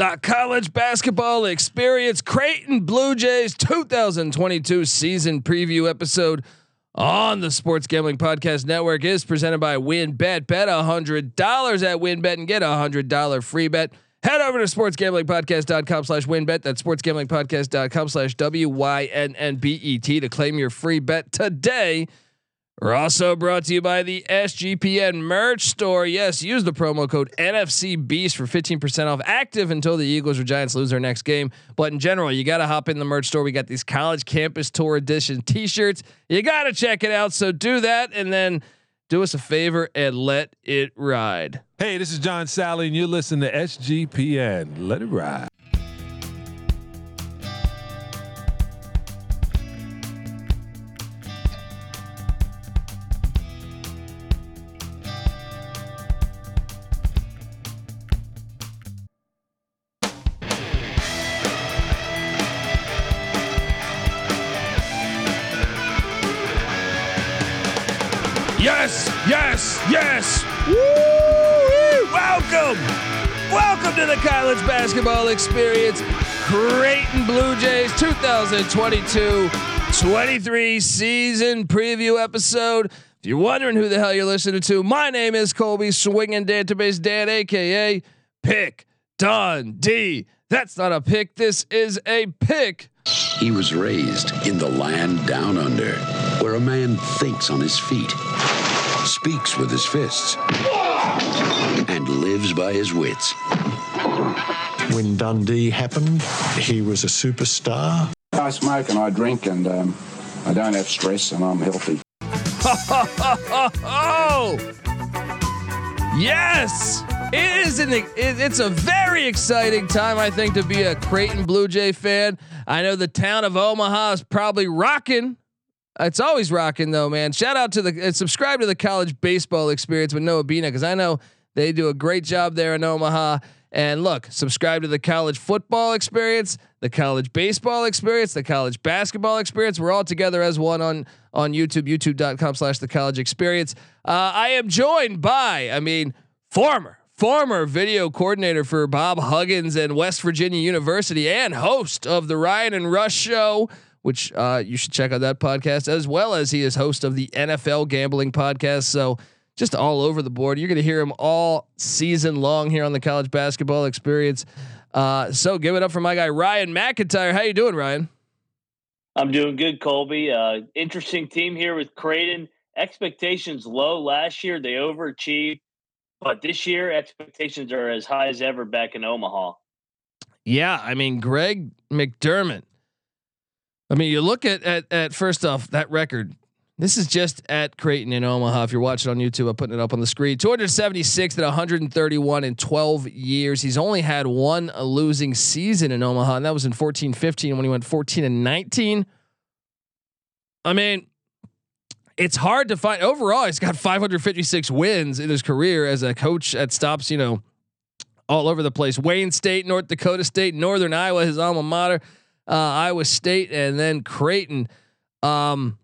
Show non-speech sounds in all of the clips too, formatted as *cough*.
The college basketball experience Creighton Blue Jays 2022 season preview episode on the Sports Gambling Podcast Network is presented by WynnBET. Bet a $100 at WynnBET and get a $100 free bet. Head over to sportsgamblingpodcast.com slash wynnbet. That's sportsgamblingpodcast.com slash W-Y-N-N-B-E-T to claim your free bet today. We're also brought to you by the SGPN merch store. Yes, use the promo code NFC Beast for 15% off active until the Eagles or Giants lose their next game. But in general, you got to hop in the merch store. We got these college campus tour edition t-shirts. You got to check it out. So do that and then do us a favor and let it ride. Hey, this is John Salley, and you're listening to SGPN. Let it ride. Yes. Woo! Welcome. Welcome to the college basketball experience. Creighton Blue Jays 2022 23 season preview episode. If you're wondering who the hell you're listening to, my name is Colby Swinging Database Dan, aka Pick Dundee. That's not a pick. This is a pick. He was raised in the land down under, where a man thinks on his feet, speaks with his fists, and lives by his wits. When Dundee happened, he was a superstar. I smoke and I drink and um, I don't have stress and I'm healthy. Oh, *laughs* yes. It is an. It's a very exciting time, I think, to be a Creighton Blue Jay fan. I know the town of Omaha is probably rocking. It's always rocking though, man. Shout out to the uh, subscribe to the college baseball experience with Noah Bina because I know they do a great job there in Omaha. And look, subscribe to the college football experience, the college baseball experience, the college basketball experience. We're all together as one on on YouTube, youtube.com slash the college experience. Uh, I am joined by, I mean, former, former video coordinator for Bob Huggins and West Virginia University and host of the Ryan and Rush show, which uh, you should check out that podcast, as well as he is host of the NFL gambling podcast. So just all over the board. You're going to hear him all season long here on the college basketball experience. Uh, so give it up for my guy Ryan McIntyre. How you doing, Ryan? I'm doing good, Colby. Uh, interesting team here with Creighton. Expectations low last year; they overachieved, but this year expectations are as high as ever back in Omaha. Yeah, I mean Greg McDermott. I mean, you look at at at first off that record. This is just at Creighton in Omaha. If you're watching on YouTube, I'm putting it up on the screen. 276 at 131 in 12 years. He's only had one losing season in Omaha, and that was in 14 15 when he went 14 and 19. I mean, it's hard to find overall. He's got 556 wins in his career as a coach at stops, you know, all over the place. Wayne State, North Dakota State, Northern Iowa, his alma mater, uh, Iowa State, and then Creighton. Um,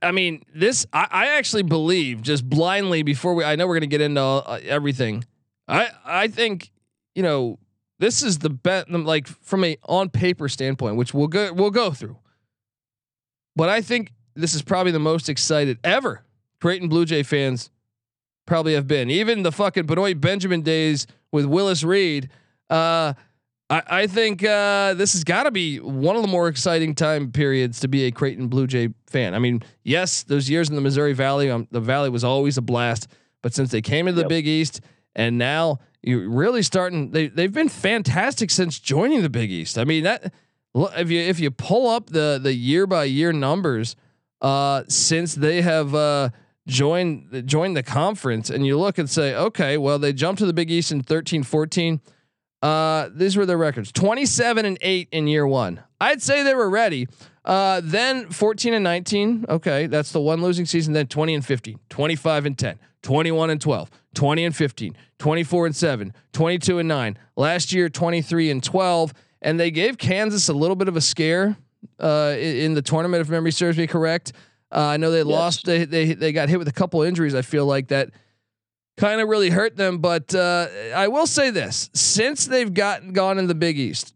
I mean, this I, I actually believe just blindly before we. I know we're gonna get into all, uh, everything. I I think you know this is the bet like from a on paper standpoint, which we'll go we'll go through. But I think this is probably the most excited ever Creighton Blue Jay fans probably have been. Even the fucking Benoit Benjamin days with Willis Reed. Uh, I, I think uh, this has got to be one of the more exciting time periods to be a Creighton Blue Jay fan. I mean, yes, those years in the Missouri Valley, um, the Valley was always a blast, but since they came into the Yep. Big East and now you're really starting, they they've been fantastic since joining the Big East. I mean that if you if you pull up the the year by year numbers uh, since they have uh, joined joined the conference, and you look and say, okay, well they jumped to the Big East in 13, 14. Uh, these were their records: twenty-seven and eight in year one. I'd say they were ready. Uh, then 14 and 19. Okay, that's the one losing season. Then 20 and 15, 25 and 10, 21 and 12, 20 and 15, 24 and 7, 22 and 9. Last year, 23 and 12. And they gave Kansas a little bit of a scare uh, in, in the tournament, if memory serves me correct. Uh, I know they lost. They, they they got hit with a couple injuries. I feel like that kind of really hurt them. But uh, I will say this: since they've gotten gone in the Big East,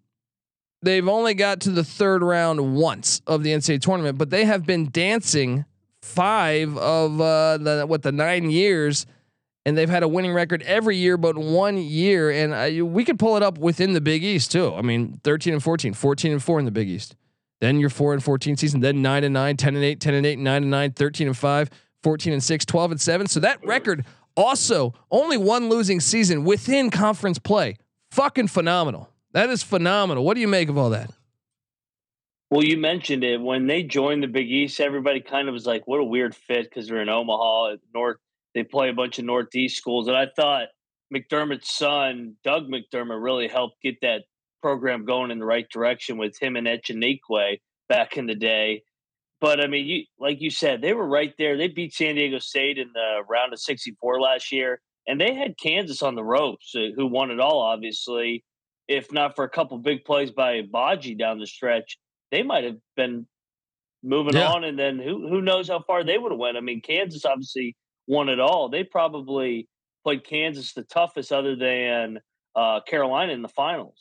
they've only got to the third round once of the NCAA tournament, but they have been dancing five of uh, the what the nine years, and they've had a winning record every year but one year. And uh, we could pull it up within the Big East too. I mean, thirteen and 14, 14 and four in the Big East. Then your four and 14 season, then nine and nine, 10 and eight, 10 and eight, nine and nine, 13 and five, 14 and six, 12 and seven. So that record also only one losing season within conference play. Fucking phenomenal. That is phenomenal. What do you make of all that? Well, you mentioned it when they joined the Big East. Everybody kind of was like, "What a weird fit," because they're in Omaha, North. They play a bunch of Northeast schools, and I thought McDermott's son, Doug McDermott, really helped get that program going in the right direction with him and Echenique back in the day. But I mean, you like you said, they were right there. They beat San Diego State in the round of 64 last year, and they had Kansas on the ropes, uh, who won it all, obviously. If not for a couple big plays by Agbaji down the stretch, they might have been moving yeah. on, and then who who knows how far they would have went. I mean, Kansas obviously won it all. They probably played Kansas the toughest, other than uh, Carolina in the finals.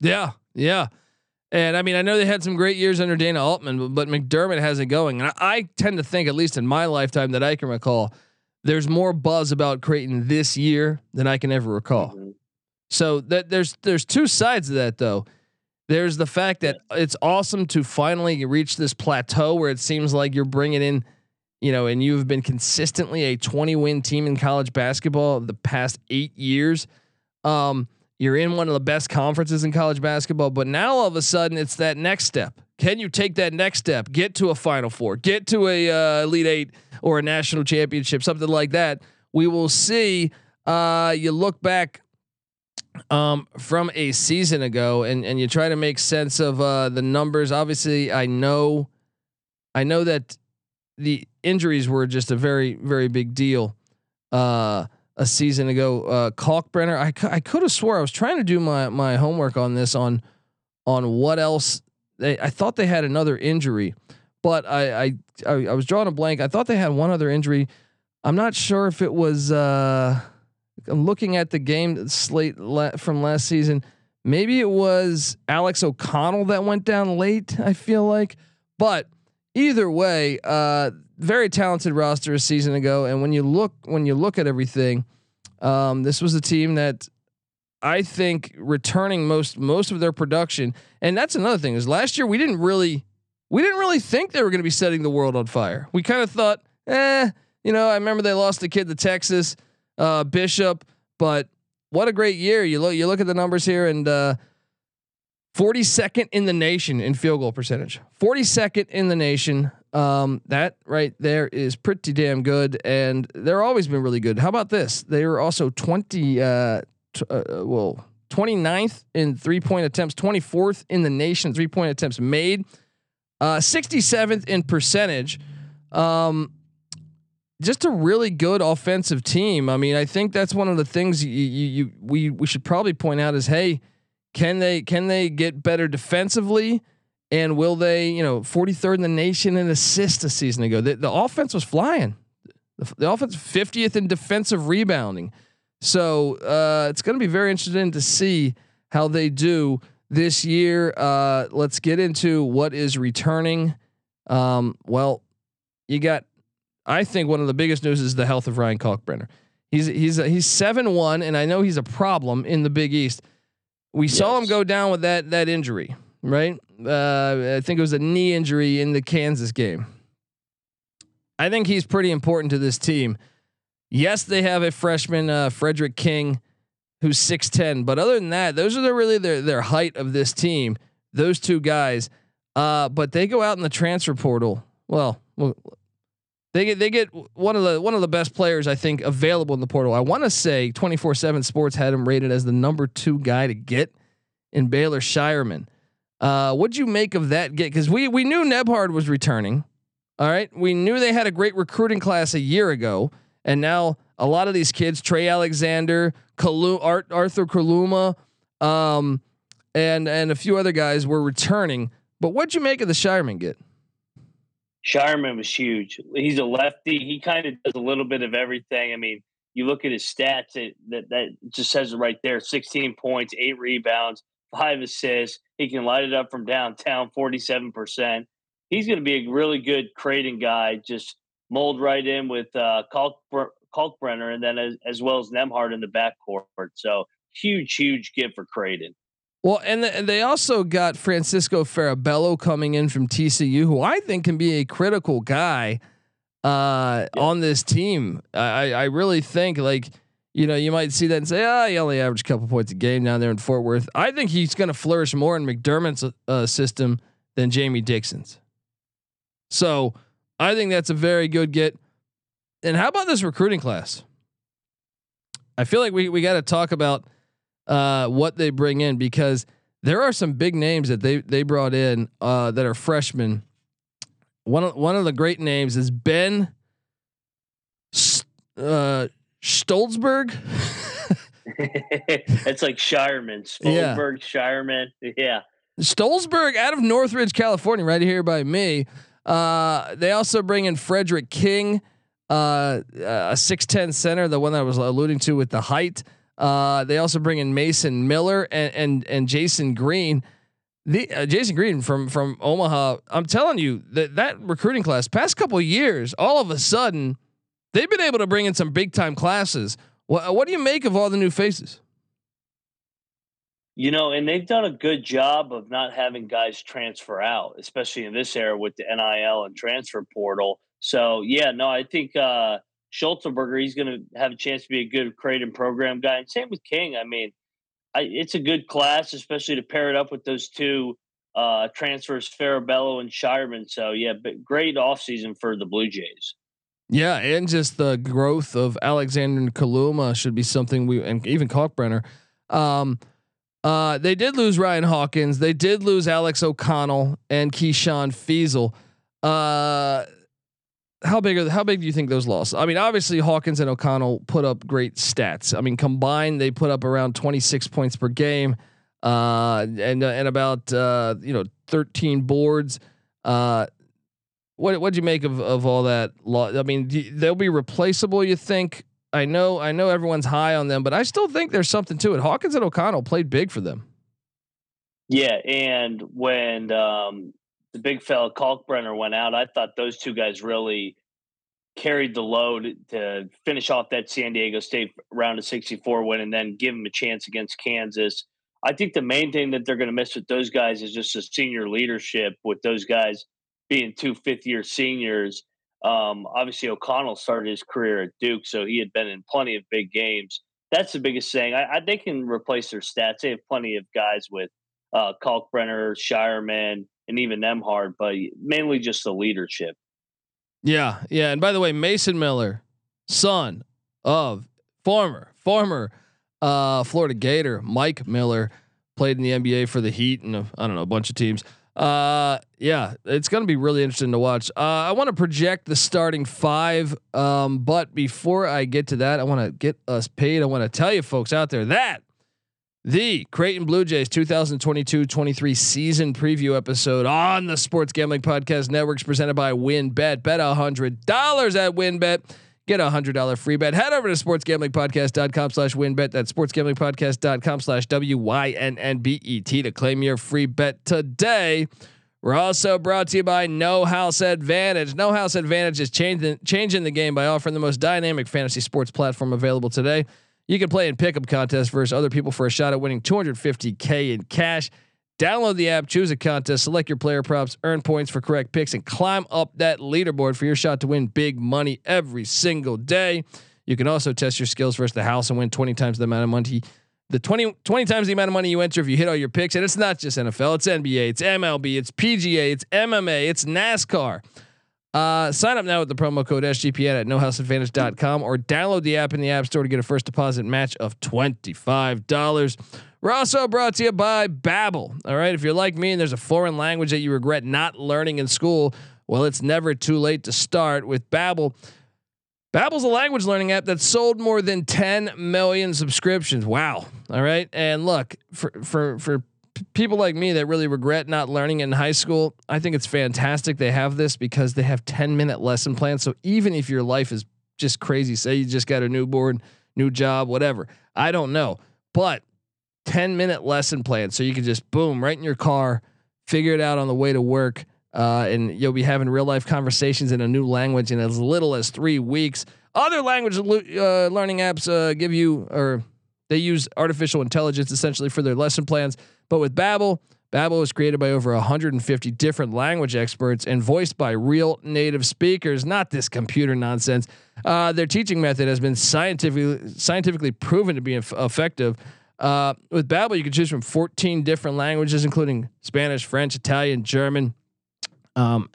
Yeah, yeah. And I mean, I know they had some great years under Dana Altman, but, but McDermott has it going. And I, I, tend to think, at least in my lifetime that I can recall, there's more buzz about Creighton this year than I can ever recall. Mm-hmm. So that there's there's two sides of that though. There's the fact that it's awesome to finally reach this plateau where it seems like you're bringing in, you know, and you've been consistently a 20 win team in college basketball the past eight years. Um, you're in one of the best conferences in college basketball, but now all of a sudden it's that next step. Can you take that next step? Get to a Final Four, get to a uh, Elite Eight or a national championship, something like that. We will see. Uh, you look back um, from a season ago, and and you try to make sense of uh, the numbers. Obviously, I know, I know that the injuries were just a very very big deal uh, a season ago. Uh, Kalkbrenner, I I could have swore I was trying to do my my homework on this on on what else they. I thought they had another injury, but I I I, I was drawing a blank. I thought they had one other injury. I'm not sure if it was. Uh, I'm looking at the game slate la- from last season. Maybe it was Alex O'Connell that went down late. I feel like, but either way, uh, very talented roster a season ago. And when you look when you look at everything, um, this was a team that I think returning most most of their production. And that's another thing is last year we didn't really we didn't really think they were going to be setting the world on fire. We kind of thought, eh, you know, I remember they lost a kid to Texas uh, Bishop. But what a great year! You look you look at the numbers here, and uh, 42nd in the nation in field goal percentage. 42nd in the nation. Um, that right there is pretty damn good, and they're always been really good. How about this? They were also 20. Uh, t- uh, well. 29th in three point attempts, 24th in the nation three point attempts made, uh, 67th in percentage. Um, just a really good offensive team. I mean, I think that's one of the things you, you, you we we should probably point out is hey, can they can they get better defensively? And will they, you know, 43rd in the nation in assists a season ago? The, the offense was flying. The, the offense 50th in defensive rebounding. So uh, it's going to be very interesting to see how they do this year. Uh, let's get into what is returning. Um, well, you got I think one of the biggest news is the health of Ryan Kalkbrenner. He's he's he's seven one, and I know he's a problem in the Big East. We yes. saw him go down with that that injury, right? Uh, I think it was a knee injury in the Kansas game. I think he's pretty important to this team. Yes, they have a freshman, uh, Frederick King, who's six ten, but other than that, those are the really their their height of this team. Those two guys, uh, but they go out in the transfer portal. Well, they get they get one of the one of the best players I think available in the portal. I want to say 24/7 Sports had him rated as the number 2 guy to get in Baylor Scheierman. Uh, what'd you make of that get cuz we we knew Nembhard was returning. All right? We knew they had a great recruiting class a year ago and now a lot of these kids, Trey Alexander, Kalu, Art, Arthur Kaluma, um, and and a few other guys were returning. But what'd you make of the Scheierman get? Scheierman was huge. He's a lefty. He kind of does a little bit of everything. I mean, you look at his stats, it, that that just says it right there: 16 points, eight rebounds, five assists. He can light it up from downtown, 47 percent. He's going to be a really good Creighton guy. Just mold right in with uh, Kalk, Kalkbrenner, and then as, as well as Nembhard in the backcourt. So huge, huge gift for Creighton. Well, and, the, and they also got Francisco Farabello coming in from TCU, who I think can be a critical guy uh, yeah. on this team. I, I really think like you know you might see that and say, ah, oh, he only averaged a couple points a game down there in Fort Worth. I think he's going to flourish more in McDermott's uh, system than Jamie Dixon's. So I think that's a very good get. And how about this recruiting class? I feel like we we got to talk about uh, what they bring in because there are some big names that they they brought in uh, that are freshmen one of one of the great names is Ben uh, Shtolzberg. *laughs* it's like Scheierman, Shtolzberg, yeah. Scheierman, yeah. Shtolzberg out of Northridge, California, right here by me. Uh, they also bring in Frederick King, uh, a six ten center, the one that I was alluding to with the height. Uh, they also bring in Mason Miller and and and Jasen Green. The uh, Jasen Green from from Omaha, I'm telling you that that recruiting class past couple years, all of a sudden, they've been able to bring in some big time classes. What what do you make of all the new faces? You know, and they've done a good job of not having guys transfer out, especially in this era with the NIL and transfer portal. So yeah, no, I think uh he's going to have a chance to be a good Creighton program guy, and same with King. I mean, I, it's a good class, especially to pair it up with those two uh, transfers, Farabello and Scheierman. So yeah, but great offseason for the Blue Jays. Yeah, and just the growth of Alexander and Kaluma should be something we and even Kalkbrenner. Um, uh, they did lose Ryan Hawkins. They did lose Alex O'Connell and Keyshawn Feazell. Uh, how big are how big do you think those losses? I mean, obviously Hawkins and O'Connell put up great stats. I mean, combined they put up around 26 points per game, uh, and and about uh, you know 13 boards. Uh, what what'd you make of of all that? Law? I mean, they'll be replaceable. You think? I know I know everyone's high on them, but I still think there's something to it. Hawkins and O'Connell played big for them. Yeah, and when um, the big fella Kalkbrenner went out, I thought those two guys really carried the load to finish off that San Diego State round of 64 win and then give them a chance against Kansas. I think the main thing that they're going to miss with those guys is just the senior leadership with those guys being two fifth year seniors. Um, obviously, O'Connell started his career at Duke, so he had been in plenty of big games. That's the biggest thing. I, I they can replace their stats. They have plenty of guys with uh, Kalkbrenner, Scheierman, and even Nembhard, but mainly just the leadership. Yeah, yeah. And by the way, Mason Miller, son of former former uh, Florida Gator Mike Miller, played in the NBA for the Heat and I don't know a bunch of teams. Uh, yeah, it's going to be really interesting to watch. Uh, I want to project the starting five, um, but before I get to that, I want to get us paid. I want to tell you folks out there that the Creighton Blue Jays 2022-23 season preview episode on the Sports Gambling Podcast Networks presented by WynnBET. Bet a hundred dollars at WynnBET. Get a hundred dollar free bet. Head over to sportsgamblingpodcast.com slash wynnbet. That's sportsgamblingpodcast.com slash W-Y-N-N-B-E-T to claim your free bet today. We're also brought to you by No House Advantage. No House Advantage is changing changing the game by offering the most dynamic fantasy sports platform available today. You can play in pickup contests versus other people for a shot at winning 250k in cash. Download the app, choose a contest, select your player props, earn points for correct picks, and climb up that leaderboard for your shot to win big money every single day. You can also test your skills versus the house and win 20 times the amount of money. The 20, 20 times the amount of money you enter if you hit all your picks. And it's not just NFL, it's NBA, it's MLB, it's PGA, it's MMA, it's NASCAR. Uh, sign up now with the promo code SGPN at nohouseadvantage.com or download the app in the App Store to get a first deposit match of $25. We're also brought to you by Babbel. All right, if you're like me and there's a foreign language that you regret not learning in school, well, it's never too late to start with Babbel. Babbel's a language learning app that sold more than 10 million subscriptions. Wow. All right. And look, for for for people like me that really regret not learning in high school, I think it's fantastic they have this because they have 10 minute lesson plans. So even if your life is just crazy. Say you just got a newborn, new job, whatever. I don't know, but 10 minute lesson plan. So you can just boom right in your car, figure it out on the way to work. Uh, and you'll be having real life conversations in a new language in as little as three weeks. Other language uh, learning apps uh, give you, or they use artificial intelligence essentially for their lesson plans. But with Babbel, Babbel was created by over 150 different language experts and voiced by real native speakers. Not this computer nonsense. Uh, their teaching method has been scientifically scientifically proven to be effective. Uh, with Babbel, you can choose from 14 different languages, including Spanish, French, Italian, German. Um,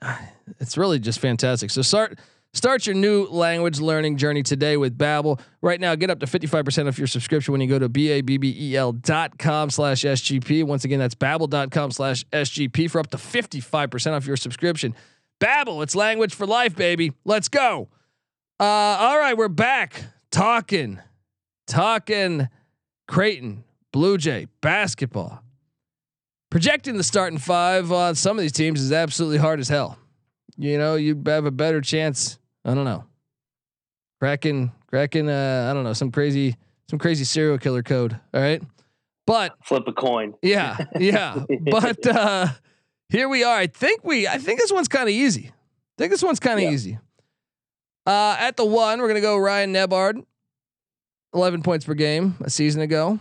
it's really just fantastic. So start Start your new language learning journey today with Babbel. Right now, get up to 55% off your subscription when you go to B-A-B-B-E-L dot com slash SGP. Once again, that's babbel.com slash SGP for up to 55% off your subscription. Babbel, it's language for life, baby. Let's go. Uh, all right, we're back talking, talking Creighton, Blue Jay basketball. Projecting the starting five on some of these teams is absolutely hard as hell. You know, you have a better chance. I don't know. Cracking, cracking. Uh, I don't know some crazy, some crazy serial killer code. All right, but flip a coin. Yeah, yeah. *laughs* but uh, here we are. I think we. I think this one's kind of easy. I think this one's kind of yeah. easy. Uh, at the one, we're gonna go Ryan Nembhard, 11 points per game a season ago.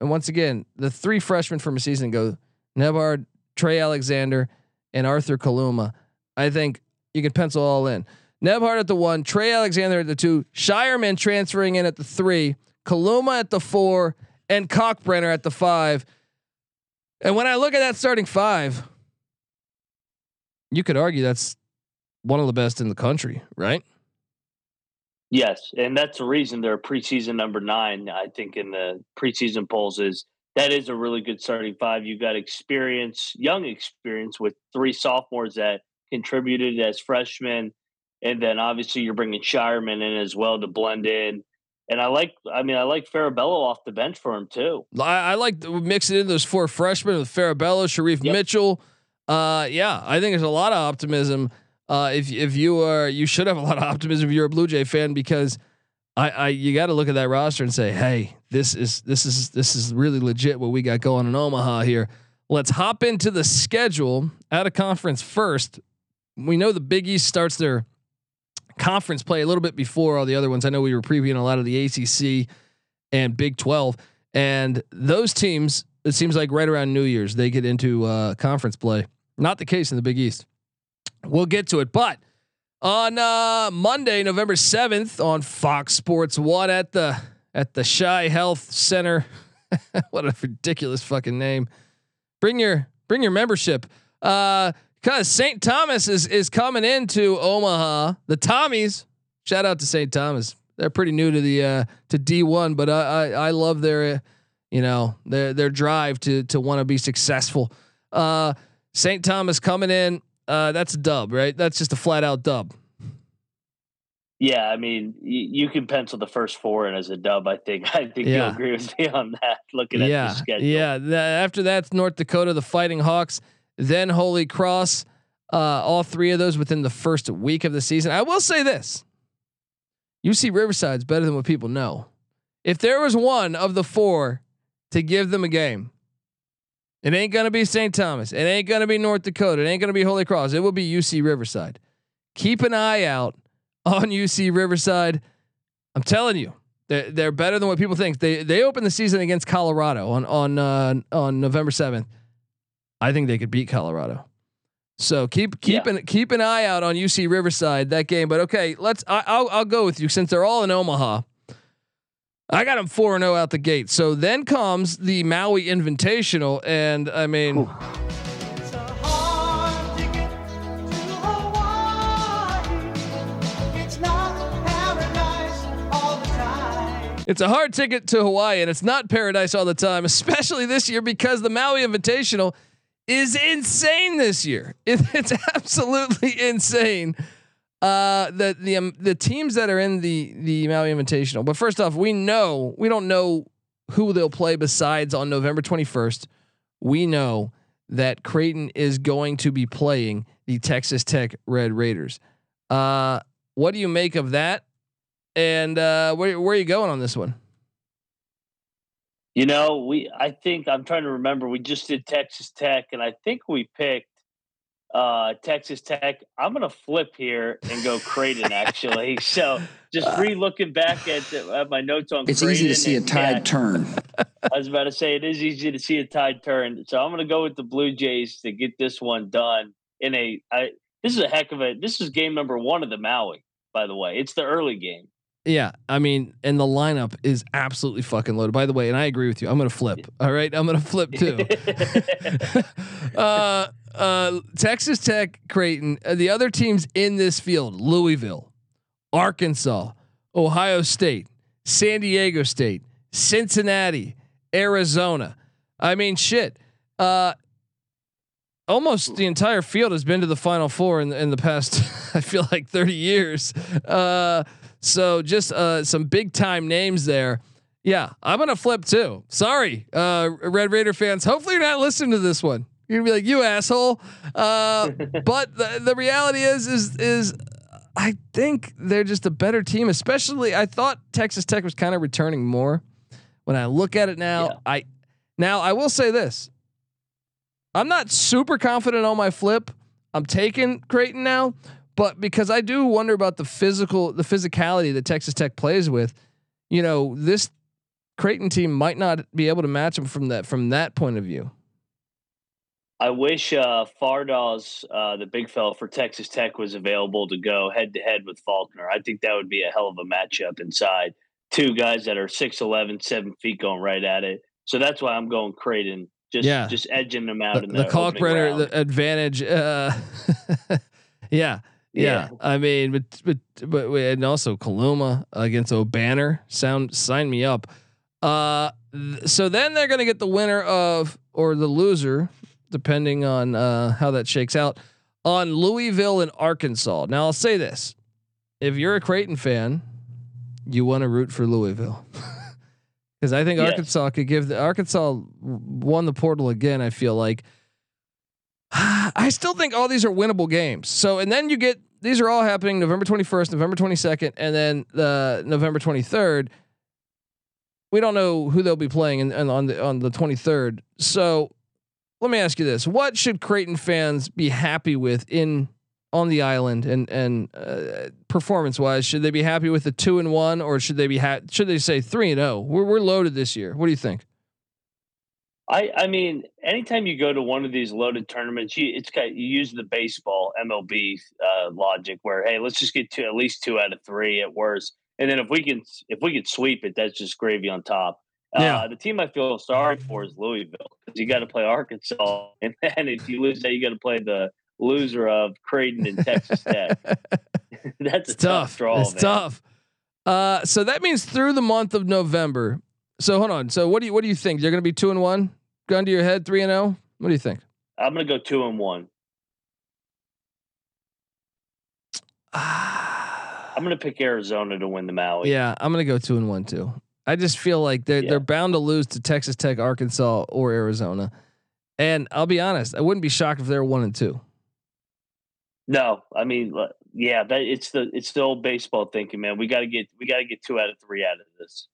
And once again, the three freshmen from a season ago, Nembhard, Trey Alexander, and Arthur Kaluma, I think you can pencil all in. Nembhard at the one, Trey Alexander at the two, Scheierman transferring in at the three, Kaluma at the four, and Kalkbrenner at the five. And when I look at that starting five, you could argue that's one of the best in the country, right? Yes, and that's the reason they're preseason number nine. I think in the preseason polls is that is a really good starting five. You've got experience, young experience with three sophomores that contributed as freshmen and then obviously you're bringing Scheierman in as well to blend in. And I like, I mean, I like Farabello off the bench for him too. I, I like mixing in those four freshmen with Farabello, Shereef yep. Mitchell. Uh, yeah, I think there's a lot of optimism. Uh, if if you are, you should have a lot of optimism if you're a Blue Jay fan because I, I you got to look at that roster and say, hey, this is this is this is really legit what we got going in Omaha here. Let's hop into the schedule at a conference first. We know the Big East starts their conference play a little bit before all the other ones. I know we were previewing a lot of the ACC and Big 12, and those teams. It seems like right around New Year's they get into uh, conference play. Not the case in the Big East. We'll get to it, but on uh, Monday, November seventh, on Fox Sports One at the at the CHI Health Center. *laughs* what a ridiculous fucking name. Bring your bring your membership. Uh, because St. Thomas is is coming into Omaha. The Tommies, shout out to St. Thomas. They're pretty new to the uh, to D one, but I, I, I love their uh, you know their their drive to to want to be successful. Uh, St. Thomas coming in. Uh, that's a dub, right? That's just a flat out dub. Yeah, I mean, y- you can pencil the first four in as a dub. I think. *laughs* I think yeah. you'll agree with me on that. Looking at yeah. the schedule. Yeah. Th- after that's North Dakota, the Fighting Hawks then Holy Cross. Uh, all three of those within the first week of the season. I will say this: UC Riverside's better than what people know. If there was one of the four to give them a game, it ain't gonna be St. Thomas. It ain't gonna be North Dakota. It ain't gonna be Holy Cross. It will be UC Riverside. Keep an eye out *laughs* on UC Riverside. I'm telling you, they're, they're better than what people think. They they opened the season against Colorado on on uh, on November seventh. I think they could beat Colorado. So keep keep yeah. an keep an eye out on UC Riverside that game. But okay, let's I, will I'll go with you since they're all in Omaha. I got him four and zero oh out the gate. So then comes the Maui Invitational, and I mean. It's a hard ticket to Hawaii, and it's not paradise all the time, *laughs* especially this year because the Maui Invitational is insane this year. *laughs* It, it's absolutely *laughs* insane. Uh, the the um, the teams that are in the the Maui Invitational. But first off, we know we don't know who they'll play besides on November 21st. We know that Creighton is going to be playing the Texas Tech Red Raiders. Uh, what do you make of that? And uh, where where are you going on this one? You know, we I think I'm trying to remember. We just did Texas Tech, and I think we picked uh, Texas Tech. I'm gonna flip here and go Creighton actually. *laughs* so just re looking back at, the, at my notes on It's Creighton easy to see a tide yeah, turn. I was about to say it is easy to see a tide turn. So I'm gonna go with the Blue Jays to get this one done in a. I this is a heck of a. This is game number one of the Maui. By the way, it's the early game. Yeah, I mean, and the lineup is absolutely fucking loaded. By the way, and I agree with you. I'm gonna flip. All right, I'm gonna flip too. *laughs* *laughs* uh, uh, Texas Tech, Creighton. Uh, the other teams in this field: Louisville, Arkansas, Ohio State, San Diego State, Cincinnati, Arizona. I mean, shit. Uh, almost the entire field has been to the Final Four in, in the past. *laughs* I feel like 30 years. Uh, so just uh, some big time names there. Yeah, I'm gonna flip too. Sorry, uh, Red Raider fans. Hopefully you're not listening to this one. You're gonna be like, you asshole. Uh, *laughs* but the, the reality is, is, is I think they're just a better team. Especially, I thought Texas Tech was kind of returning more. When I look at it now, Yeah. I now I will say this. I'm not super confident on my flip. I'm taking Creighton now, but because I do wonder about the physical, the physicality that Texas Tech plays with, you know, this Creighton team might not be able to match them from that from that point of view. I wish uh, uh, the big fella for Texas Tech, was available to go head to head with Faulkner. I think that would be a hell of a matchup inside. Two guys that are 6'11, seven feet going right at it. So that's why I'm going Creighton, just Yeah. just edging them out The, in the the, Kalkbrenner the advantage. Uh, *laughs* yeah, yeah, I mean, but but but and also Kaluma against Obanor. Sound sign me up. Uh, th- so then they're gonna get the winner of or the loser, depending on uh, how that shakes out, on Louisville and Arkansas. Now I'll say this: if you're a Creighton fan, you want to root for Louisville. *laughs* Because I think Yes. Arkansas could give the Arkansas won the portal again. I feel like *sighs* I still think all these are winnable games. So, and then you get these are all happening November 21st, November 22nd, and then the November 23rd. We don't know who they'll be playing in, in- on the on the 23rd. So, let me ask you this: What should Creighton fans be happy with in on the island and and uh, performance wise? Should they be happy with the two and one, or should they be ha- should they say three and zero? We're we're loaded this year. What do you think? I, I mean, anytime you go to one of these loaded tournaments, you it's got you use the baseball MLB uh, logic where hey, let's just get to at least two out of three at worst, and then if we can if we can sweep it, that's just gravy on top. Yeah. Uh, the team I feel sorry for is Louisville because you got to play Arkansas, *laughs* and then if you lose that, you got to play the loser of Creighton and Texas Tech. *laughs* *laughs* that's a tough, tough. draw. it's man. tough. Uh, so that means through the month of November. So hold on. So what do you what do you think? You're going to be two and one, gun to your head, three and zero. What do you think? I'm gonna go two and one. *sighs* I'm gonna pick Arizona to win the Maui. yeah, I'm going to go two and one too. I just feel like they're Yeah. they're bound to lose to Texas Tech, Arkansas, or Arizona. And I'll be honest, I wouldn't be shocked if they're one and two. No, I mean, yeah, that it's the it's the old baseball thinking, man. We got to get we got to get two out of three out of this.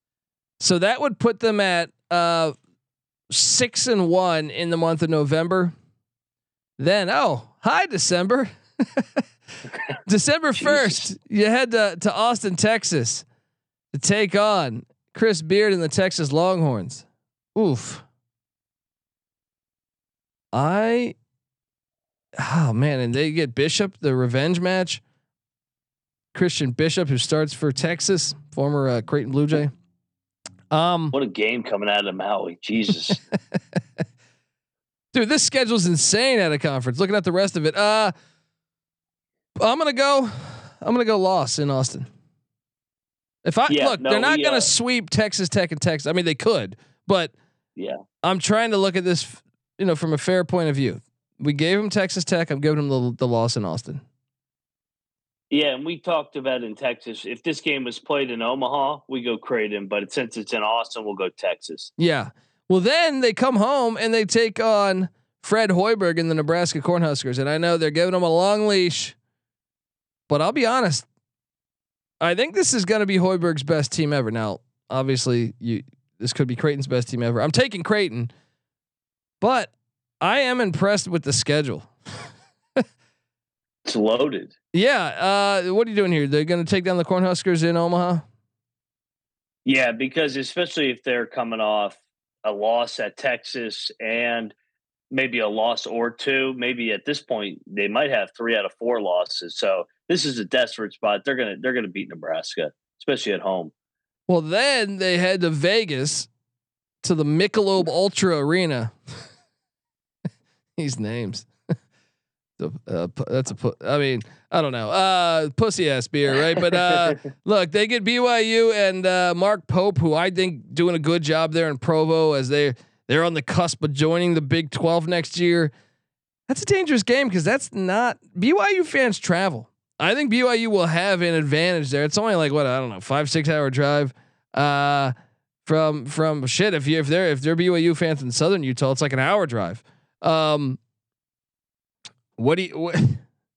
So that would put them at uh, six and one in the month of November. Then, oh, hi, December. *laughs* December *laughs* first, you head to, to Austin, Texas, to take on Chris Beard and the Texas Longhorns. Oof. I, oh man, and they get Bishop, the revenge match. Christian Bishop, who starts for Texas, former uh, Creighton Blue Jay. Um, What a game coming out of the Maui, Jesus! *laughs* dude, this schedule's insane at a conference. Looking at the rest of it, uh, I'm gonna go. I'm gonna go loss in Austin. If I Yeah, look, no, they're not we, gonna uh, sweep Texas Tech and Texas. I mean, they could, but yeah, I'm trying to look at this, you know, from a fair point of view. We gave them Texas Tech. I'm giving them the, the loss in Austin. yeah, and we talked about in Texas. If this game was played in Omaha, we go Creighton, but since it's in Austin, we'll go Texas. Yeah. Well, then they come home and they take on Fred Hoiberg and the Nebraska Cornhuskers, and I know they're giving them a long leash, but I'll be honest. I think this is going to be Hoiberg's best team ever. Now, obviously, you this could be Creighton's best team ever. I'm taking Creighton, but I am impressed with the schedule. it's loaded. Yeah. Uh, what are you doing here? They're going to take down the Cornhuskers in Omaha. Yeah, because especially if they're coming off a loss at Texas and maybe a loss or two, maybe at this point they might have three out of four losses. So this is a desperate spot. They're gonna they're gonna beat Nebraska, especially at home. Well, then they head to Vegas to the Michelob Ultra Arena. *laughs* These names. *laughs* the, uh, that's a. I mean, I don't know. Uh, pussy ass beer, right? But uh, *laughs* look, they get BYU and uh, Mark Pope, who I think doing a good job there in Provo as they they're on the cusp of joining the Big Twelve next year. That's a dangerous game because that's not BYU fans travel. I think BYU will have an advantage there. It's only like what I don't know, five six hour drive. Uh, from from shit. If you if they're if they're BYU fans in Southern Utah, it's like an hour drive. Um, what do you? What,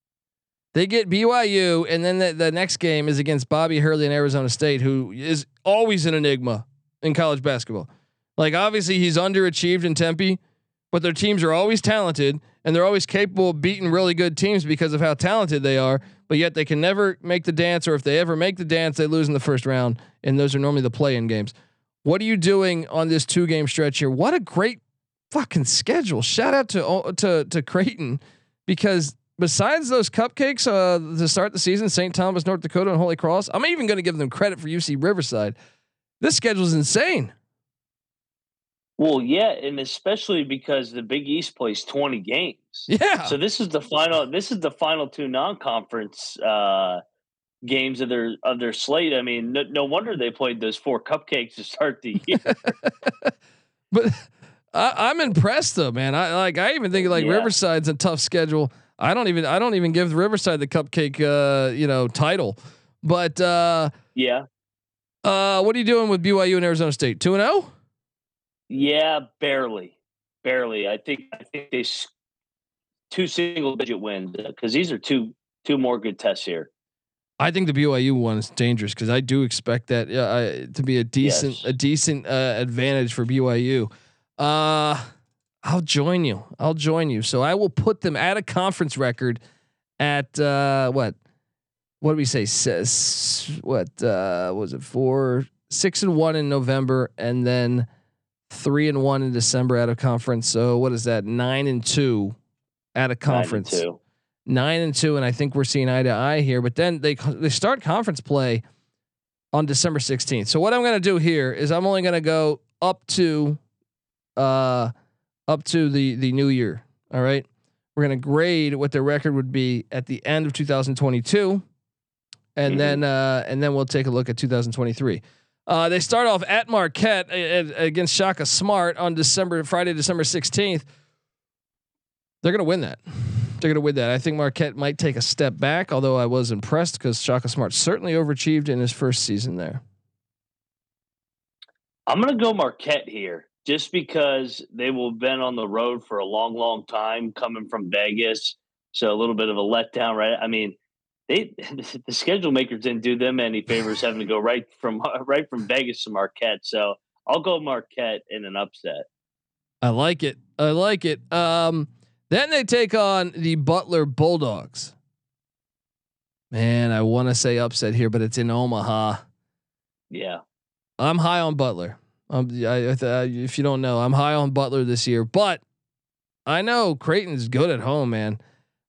*laughs* they get BYU, and then the, the next game is against Bobby Hurley in Arizona State, who is always an enigma in college basketball. Like obviously he's underachieved in Tempe, but their teams are always talented and they're always capable of beating really good teams because of how talented they are. But yet they can never make the dance, or if they ever make the dance, they lose in the first round, and those are normally the play-in games. What are you doing on this two-game stretch here? What a great fucking schedule! Shout out to to to Creighton because besides those cupcakes uh, to start the season, St. Thomas, North Dakota, and Holy Cross, I'm even going to give them credit for UC Riverside. This schedule is insane. Well, yeah, and especially because the Big East plays 20 games. Yeah. So this is the final this is the final two non-conference uh games of their of their slate. I mean, no, no wonder they played those four cupcakes to start the year. *laughs* but I, am I'm impressed though, man. I like I even think like yeah. Riverside's a tough schedule. I don't even I don't even give Riverside the cupcake uh, you know, title. But uh Yeah. Uh what are you doing with BYU and Arizona State? 2 and 0? Yeah, barely, barely. I think I think they two single digit wins because these are two two more good tests here. I think the BYU one is dangerous because I do expect that uh, to be a decent yes. a decent uh, advantage for BYU. Uh, I'll join you. I'll join you. So I will put them at a conference record at uh, what? What do we say? Says what uh, was it? Four, six and one in November, and then three and one in December out of conference. So what is that? Nine and two out of conference. Nine and two. Nine and two, and I think we're seeing eye to eye here. But then they they start conference play on December 16th. So what I'm going to do here is I'm only going to go up to uh up to the the new year. All right. We're going to grade what their record would be at the end of 2022 and mm-hmm. then uh and then we'll take a look at 2023. Uh, they start off at Marquette against Shaka Smart on December Friday, December sixteenth. They're gonna win that. They're gonna win that. I think Marquette might take a step back, although I was impressed because Shaka Smart certainly overachieved in his first season there. I'm gonna go Marquette here, just because they will have been on the road for a long, long time, coming from Vegas. So a little bit of a letdown, right? I mean, they *laughs* the schedule makers didn't do them any favors having to go right from *laughs* right from Vegas to Marquette. So I'll go Marquette in an upset. I like it. I like it. Um, then they take on the Butler Bulldogs. Man, I want to say upset here, but it's in Omaha. Yeah, I'm high on Butler. Um, I, I, if you don't know, I'm high on Butler this year, but I know Creighton's good at home, man.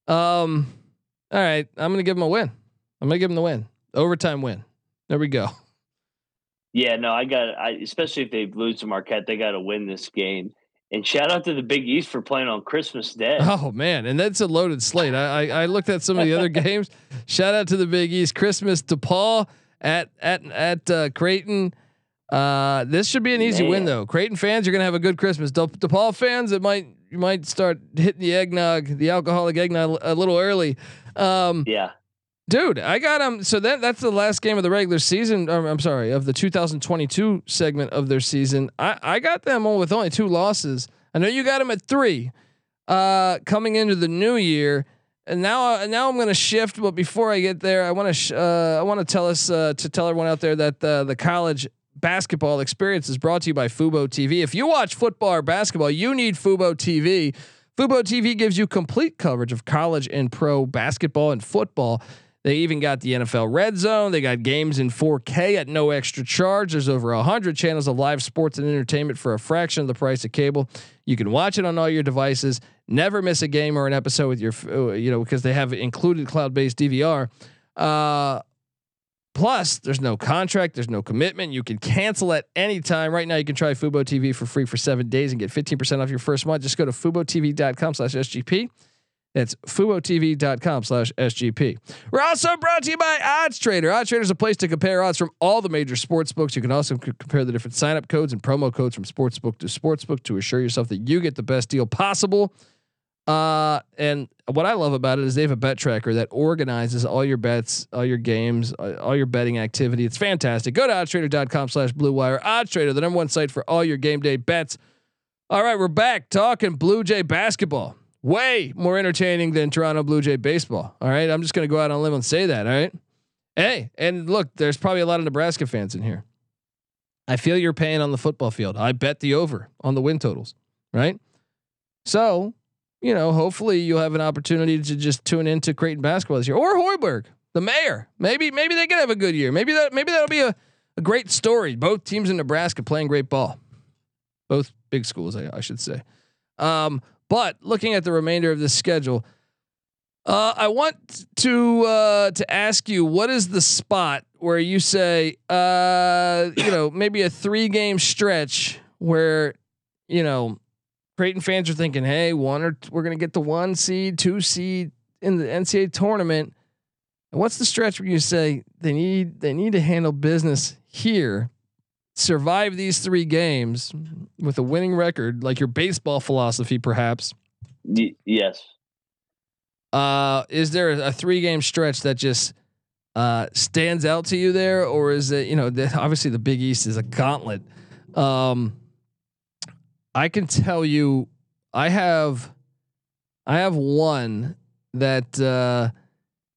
Um, all right, I'm gonna give them a win. I'm gonna give them the win, overtime win. There we go. Yeah, no, I got. I especially if they lose to Marquette, they got to win this game. And shout out to the Big East for playing on Christmas Day. *laughs* Oh man, and that's a loaded slate. I, I, I looked at some of the other *laughs* games. Shout out to the Big East. Christmas DePaul at at at uh, Creighton. Uh, this should be an easy man. win though. Creighton fans, you're gonna have a good Christmas. De- DePaul fans, it might you might start hitting the eggnog, the alcoholic eggnog a little early. Um, yeah, dude, I got them. So that that's the last game of the regular season. Or, I'm sorry, of the 2022 segment of their season. I I got them with only two losses. I know you got them at three. Uh, coming into the new year, and now uh, now I'm going to shift. But before I get there, I want to sh- uh, I want to tell us uh, to tell everyone out there that uh, the college basketball experience is brought to you by Fubo TV. If you watch football or basketball, you need Fubo TV. Fubo TV gives you complete coverage of college and pro basketball and football. They even got the NFL Red Zone. They got games in 4K at no extra charge. There's over 100 channels of live sports and entertainment for a fraction of the price of cable. You can watch it on all your devices. Never miss a game or an episode with your, uh, you know, because they have included cloud-based DVR. Uh, Plus, there's no contract, there's no commitment. You can cancel at any time. Right now, you can try Fubo TV for free for seven days and get 15% off your first month. Just go to FuboTV.com slash SGP. That's FuboTV.com slash SGP. We're also brought to you by Odds Trader. Odds Trader is a place to compare odds from all the major sports books. You can also c- compare the different sign-up codes and promo codes from sportsbook to sportsbook to assure yourself that you get the best deal possible. Uh, and what I love about it is they have a bet tracker that organizes all your bets, all your games, uh, all your betting activity. It's fantastic. Go to oddstrader.com slash blue wire. Oddstrader, the number one site for all your game day bets. All right, we're back talking Blue Jay basketball. Way more entertaining than Toronto Blue Jay baseball. All right. I'm just going to go out on a limb and say that. All right. Hey, and look, there's probably a lot of Nebraska fans in here. I feel your pain on the football field. I bet the over on the win totals. Right. So you know, hopefully you'll have an opportunity to just tune into Creighton basketball this year or Hoiberg, the mayor. Maybe maybe they can have a good year. Maybe that maybe that'll be a, a great story. Both teams in Nebraska playing great ball. Both big schools, I, I should say. Um, but looking at the remainder of the schedule, uh, I want to uh, to ask you what is the spot where you say, uh, you know, maybe a three game stretch where you know Creighton fans are thinking, hey, one or we we're gonna get the one seed, two seed in the NCAA tournament. And what's the stretch where you say they need they need to handle business here, survive these three games with a winning record, like your baseball philosophy, perhaps? Y- yes. Uh, is there a, a three game stretch that just uh, stands out to you there, or is it you know the, obviously the Big East is a gauntlet? Um, I can tell you, I have, I have one that uh,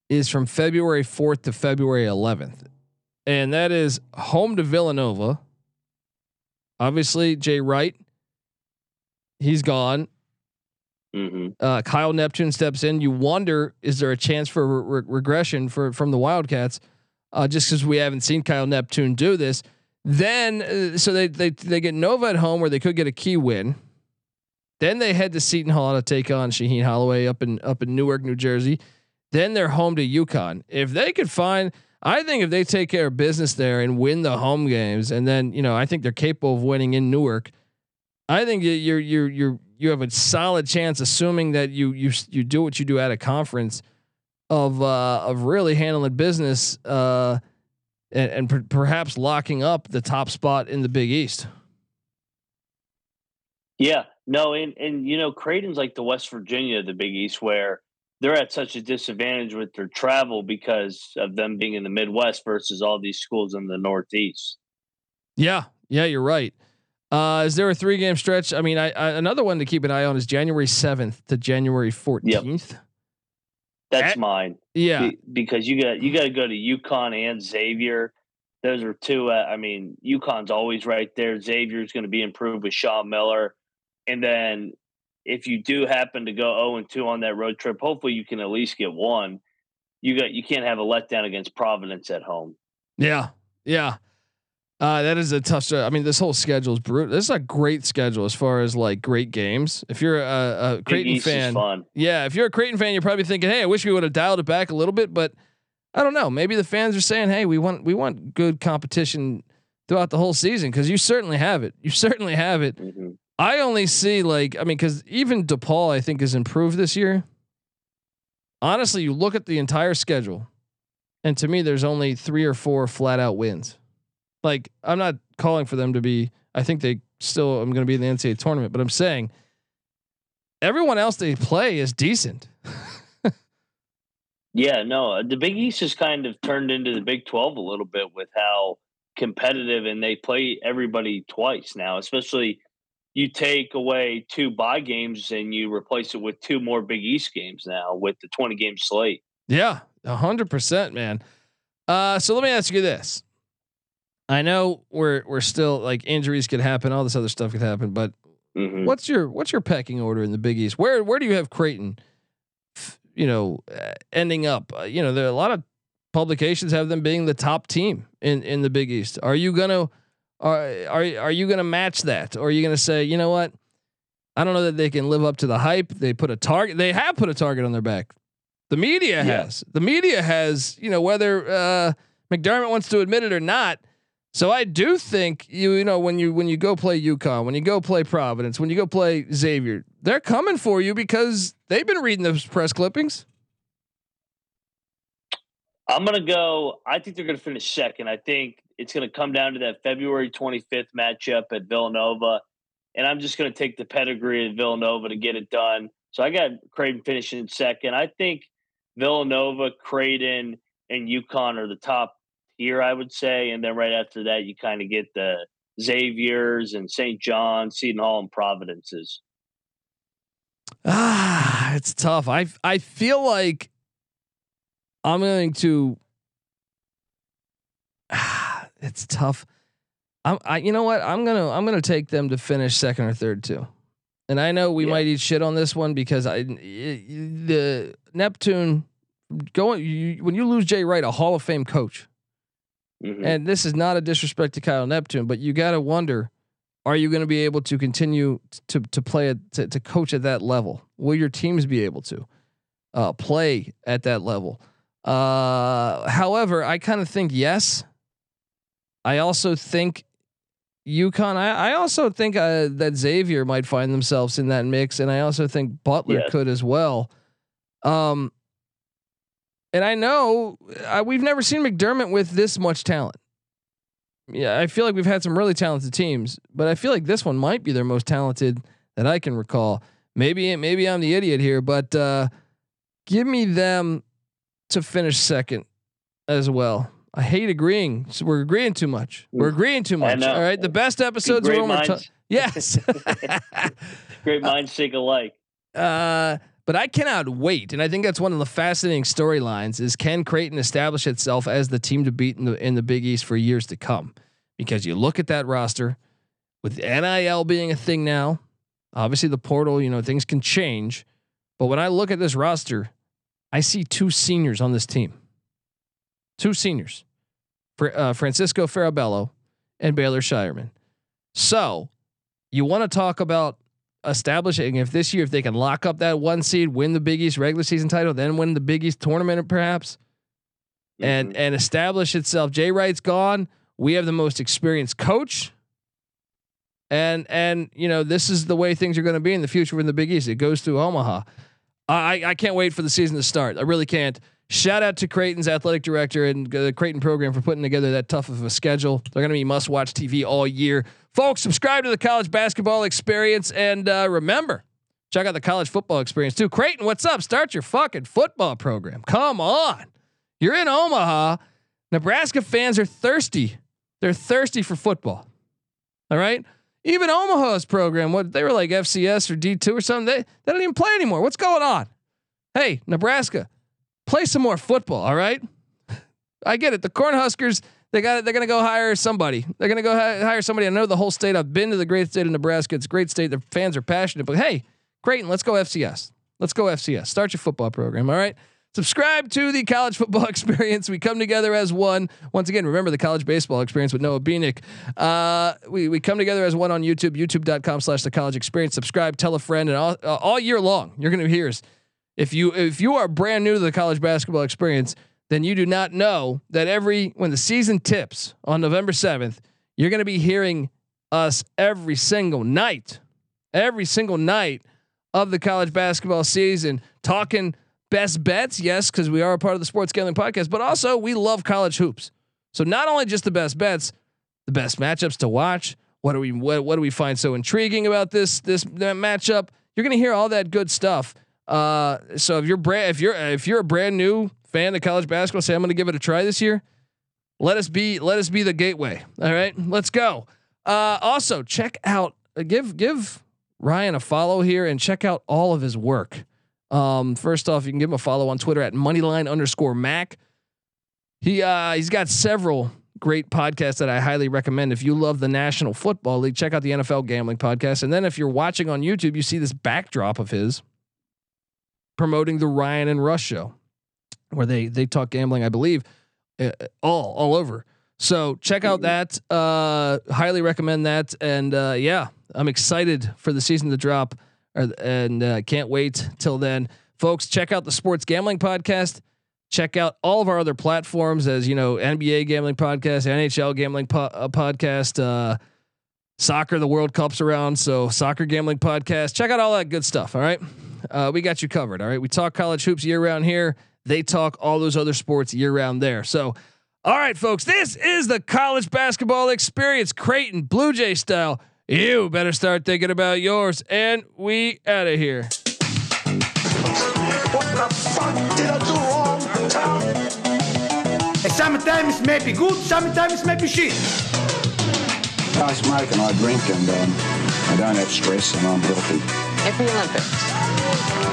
is from February fourth to February eleventh, and that is home to Villanova. Obviously, Jay Wright, he's gone. Mm-hmm. Uh, Kyle Neptune steps in. You wonder, is there a chance for re- regression for from the Wildcats? Uh, just because we haven't seen Kyle Neptune do this. Then, uh, so they they they get Nova at home where they could get a key win. Then they head to Seton Hall to take on Shaheen Holloway up in up in Newark, New Jersey. Then they're home to UConn. If they could find, I think if they take care of business there and win the home games, and then you know I think they're capable of winning in Newark. I think you're you're you're you have a solid chance, assuming that you you you do what you do at a conference, of uh, of really handling business. Uh, and, and per- perhaps locking up the top spot in the Big East. Yeah, no, and and you know Creighton's like the West Virginia of the Big East, where they're at such a disadvantage with their travel because of them being in the Midwest versus all these schools in the Northeast. Yeah, yeah, you're right. Uh, is there a three game stretch? I mean, I, I, another one to keep an eye on is January seventh to January fourteenth. Yep. That's At, mine. Yeah, Be, because you got you got to go to UConn and Xavier. Those are two. Uh, I mean, UConn's always right there. Xavier's going to be improved with Sean Miller, and then if you do happen to go zero oh and two on that road trip, hopefully you can at least get one. You got you can't have a letdown against Providence at home. Yeah, yeah. Uh, that is a tough. I mean, this whole schedule is brutal. This is a great schedule as far as like great games. If you're a, a Creighton fan, yeah, if you're a Creighton fan, you're probably thinking, "Hey, I wish we would have dialed it back a little bit." But I don't know. Maybe the fans are saying, "Hey, we want we want good competition throughout the whole season," because you certainly have it. You certainly have it. Mm-hmm. I only see like I mean, because even DePaul, I think, has improved this year. Honestly, you look at the entire schedule, and to me, there's only three or four flat out wins. Like I'm not calling for them to be. I think they still I'm going to be in the NCAA tournament, but I'm saying everyone else they play is decent. *laughs* yeah, no, uh, the Big East has kind of turned into the Big Twelve a little bit with how competitive and they play everybody twice now, especially you take away two bye games and you replace it with two more Big East games now with the 20 game slate. Yeah, hundred percent, man. Uh, so let me ask you this. I know we're we're still like injuries could happen, all this other stuff could happen, but Mhm. what's your what's your pecking order in the Big East? Where where do you have Creighton? You know, uh, ending up. Uh, you know, there are a lot of publications have them being the top team in in the Big East. Are you gonna are are are you gonna match that, or are you gonna say, you know what? I don't know that they can live up to the hype. They put a target. They have put a target on their back. The media Yeah. has. The media has. You know whether uh, McDermott wants to admit it or not. So I do think you you know when you when you go play UConn, when you go play Providence, when you go play Xavier, they're coming for you because they've been reading those press clippings. I'm going to go. I think they're going to finish second. I think it's going to come down to that February 25th matchup at Villanova. And I'm just going to take the pedigree of Villanova to get it done. So I got Creighton finishing second. I think Villanova, Creighton, and UConn are the top tier, I would say. And then right after that, you kind of get the Xavier's and St. John's, Seton Hall, and Providences. Ah, it's tough. I I feel like I'm going to. Ah, *sighs* it's tough. I'm. I. You know what? I'm gonna. I'm gonna take them to finish second or third too. And I know we Yeah. might eat shit on this one because I the Neptune going you, when you lose Jay Wright, a Hall of Fame coach, Mhm. and this is not a disrespect to Kyle Neptune, but you got to wonder: Are you going to be able to continue to to play at to, to coach at that level? Will your teams be able to uh, play at that level? Uh, however, I kind of think yes. I also think UConn. I, I also think uh, that Xavier might find themselves in that mix, and I also think Butler Yes. could as well. Um, and I know uh, we've never seen McDermott with this much talent. Yeah, I feel like we've had some really talented teams, but I feel like this one might be their most talented that I can recall. Maybe maybe I'm the idiot here, but uh, give me them to finish second as well. I hate agreeing. So we're agreeing too much. We're agreeing too much. All right. The best episodes are when we're minds, yes. *laughs* great minds think alike. *laughs* Uh, but I cannot wait, and I think that's one of the fascinating storylines: is can Creighton establish itself as the team to beat in the in the Big East for years to come? Because you look at that roster, with NIL being a thing now, obviously the portal, you know, things can change. But when I look at this roster, I see two seniors on this team, two seniors, uh, Francisco Farabello and Baylor Scheierman. So, you want to talk about establishing if this year if they can lock up that one seed, win the Big East regular season title, then win the Big East tournament perhaps, and Mhm. and establish itself. Jay Wright's gone. We have the most experienced coach. And and you know this is the way things are going to be in the future in the Big East. It goes through Omaha. I I can't wait for the season to start. I really can't. Shout out to Creighton's athletic director and the Creighton program for putting together that tough of a schedule. They're going to be must watch TV all year. Folks, subscribe to the college basketball experience and uh, remember, check out the college football experience too. Creighton, what's up? Start your fucking football program. Come on. You're in Omaha. Nebraska fans are thirsty. They're thirsty for football. All right. Even Omaha's program, what they were like FCS or D2 or something, they, they don't even play anymore. What's going on? Hey, Nebraska, play some more football. All right. *laughs* I get it. The Cornhuskers, they got. They're gonna go hire somebody. They're gonna go hi- hire somebody. I know the whole state. I've been to the great state of Nebraska. It's a great state. The fans are passionate. But hey, Creighton, let's go FCS. Let's go FCS. Start your football program. All right. Subscribe to the college football *laughs* experience. We come together as one. Once again, remember the college baseball experience with Noah Beanick. Uh, we, we come together as one on YouTube, youtube.com slash the college experience. Subscribe, tell a friend, and all, uh, all year long, you're going to hear us. If you if you are brand new to the college basketball experience, then you do not know that every when the season tips on November 7th, you're going to be hearing us every single night, every single night of the college basketball season, talking best bets. Yes, because we are a part of the Sports Gambling Podcast, but also we love college hoops. So not only just the best bets, the best matchups to watch. What do we what, what do we find so intriguing about this this matchup? You're going to hear all that good stuff. Uh, so if you're brand if you're if you're a brand new fan of college basketball, say I'm going to give it a try this year. Let us be let us be the gateway. All right, let's go. Uh, also check out uh, give give Ryan a follow here and check out all of his work. Um, first off, you can give him a follow on Twitter at moneyline underscore Mac. He uh, he's got several great podcasts that I highly recommend. If you love the National Football League, check out the NFL Gambling Podcast. And then if you're watching on YouTube, you see this backdrop of his promoting the Ryan and Rush show, where they they talk gambling, I believe, uh, all all over. So check out that. Uh, highly recommend that. And uh, yeah, I'm excited for the season to drop, and uh, can't wait till then, folks. Check out the Sports Gambling Podcast. Check out all of our other platforms, as you know, NBA Gambling Podcast, NHL Gambling po- uh, Podcast, uh, soccer. The World Cup's around, so Soccer Gambling Podcast. Check out all that good stuff. All right, uh, we got you covered. All right, we talk college hoops year round here. They talk all those other sports year round there. So. All right, folks, this is the college basketball experience, Creighton Blue Jay style. You better start thinking about yours, and we out of here. What the fuck did I do wrong? Sometimes may be good, sometimes it may be shit. I smoke and I drink and um, I don't have stress and I'm healthy. Every Olympics.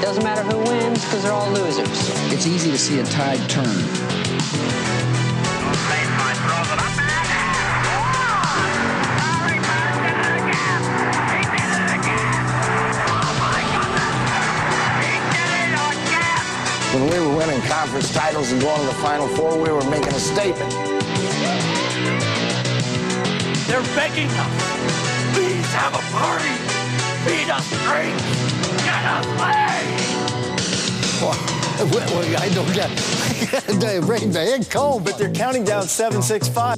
Doesn't matter who wins because they're all losers. It's easy to see a tide turn. When we were winning conference titles and going to the Final Four, we were making a statement. They're begging us. Please have a party. Feed us drinks. I don't get. *laughs* The head cold, but they're counting down seven, six, five.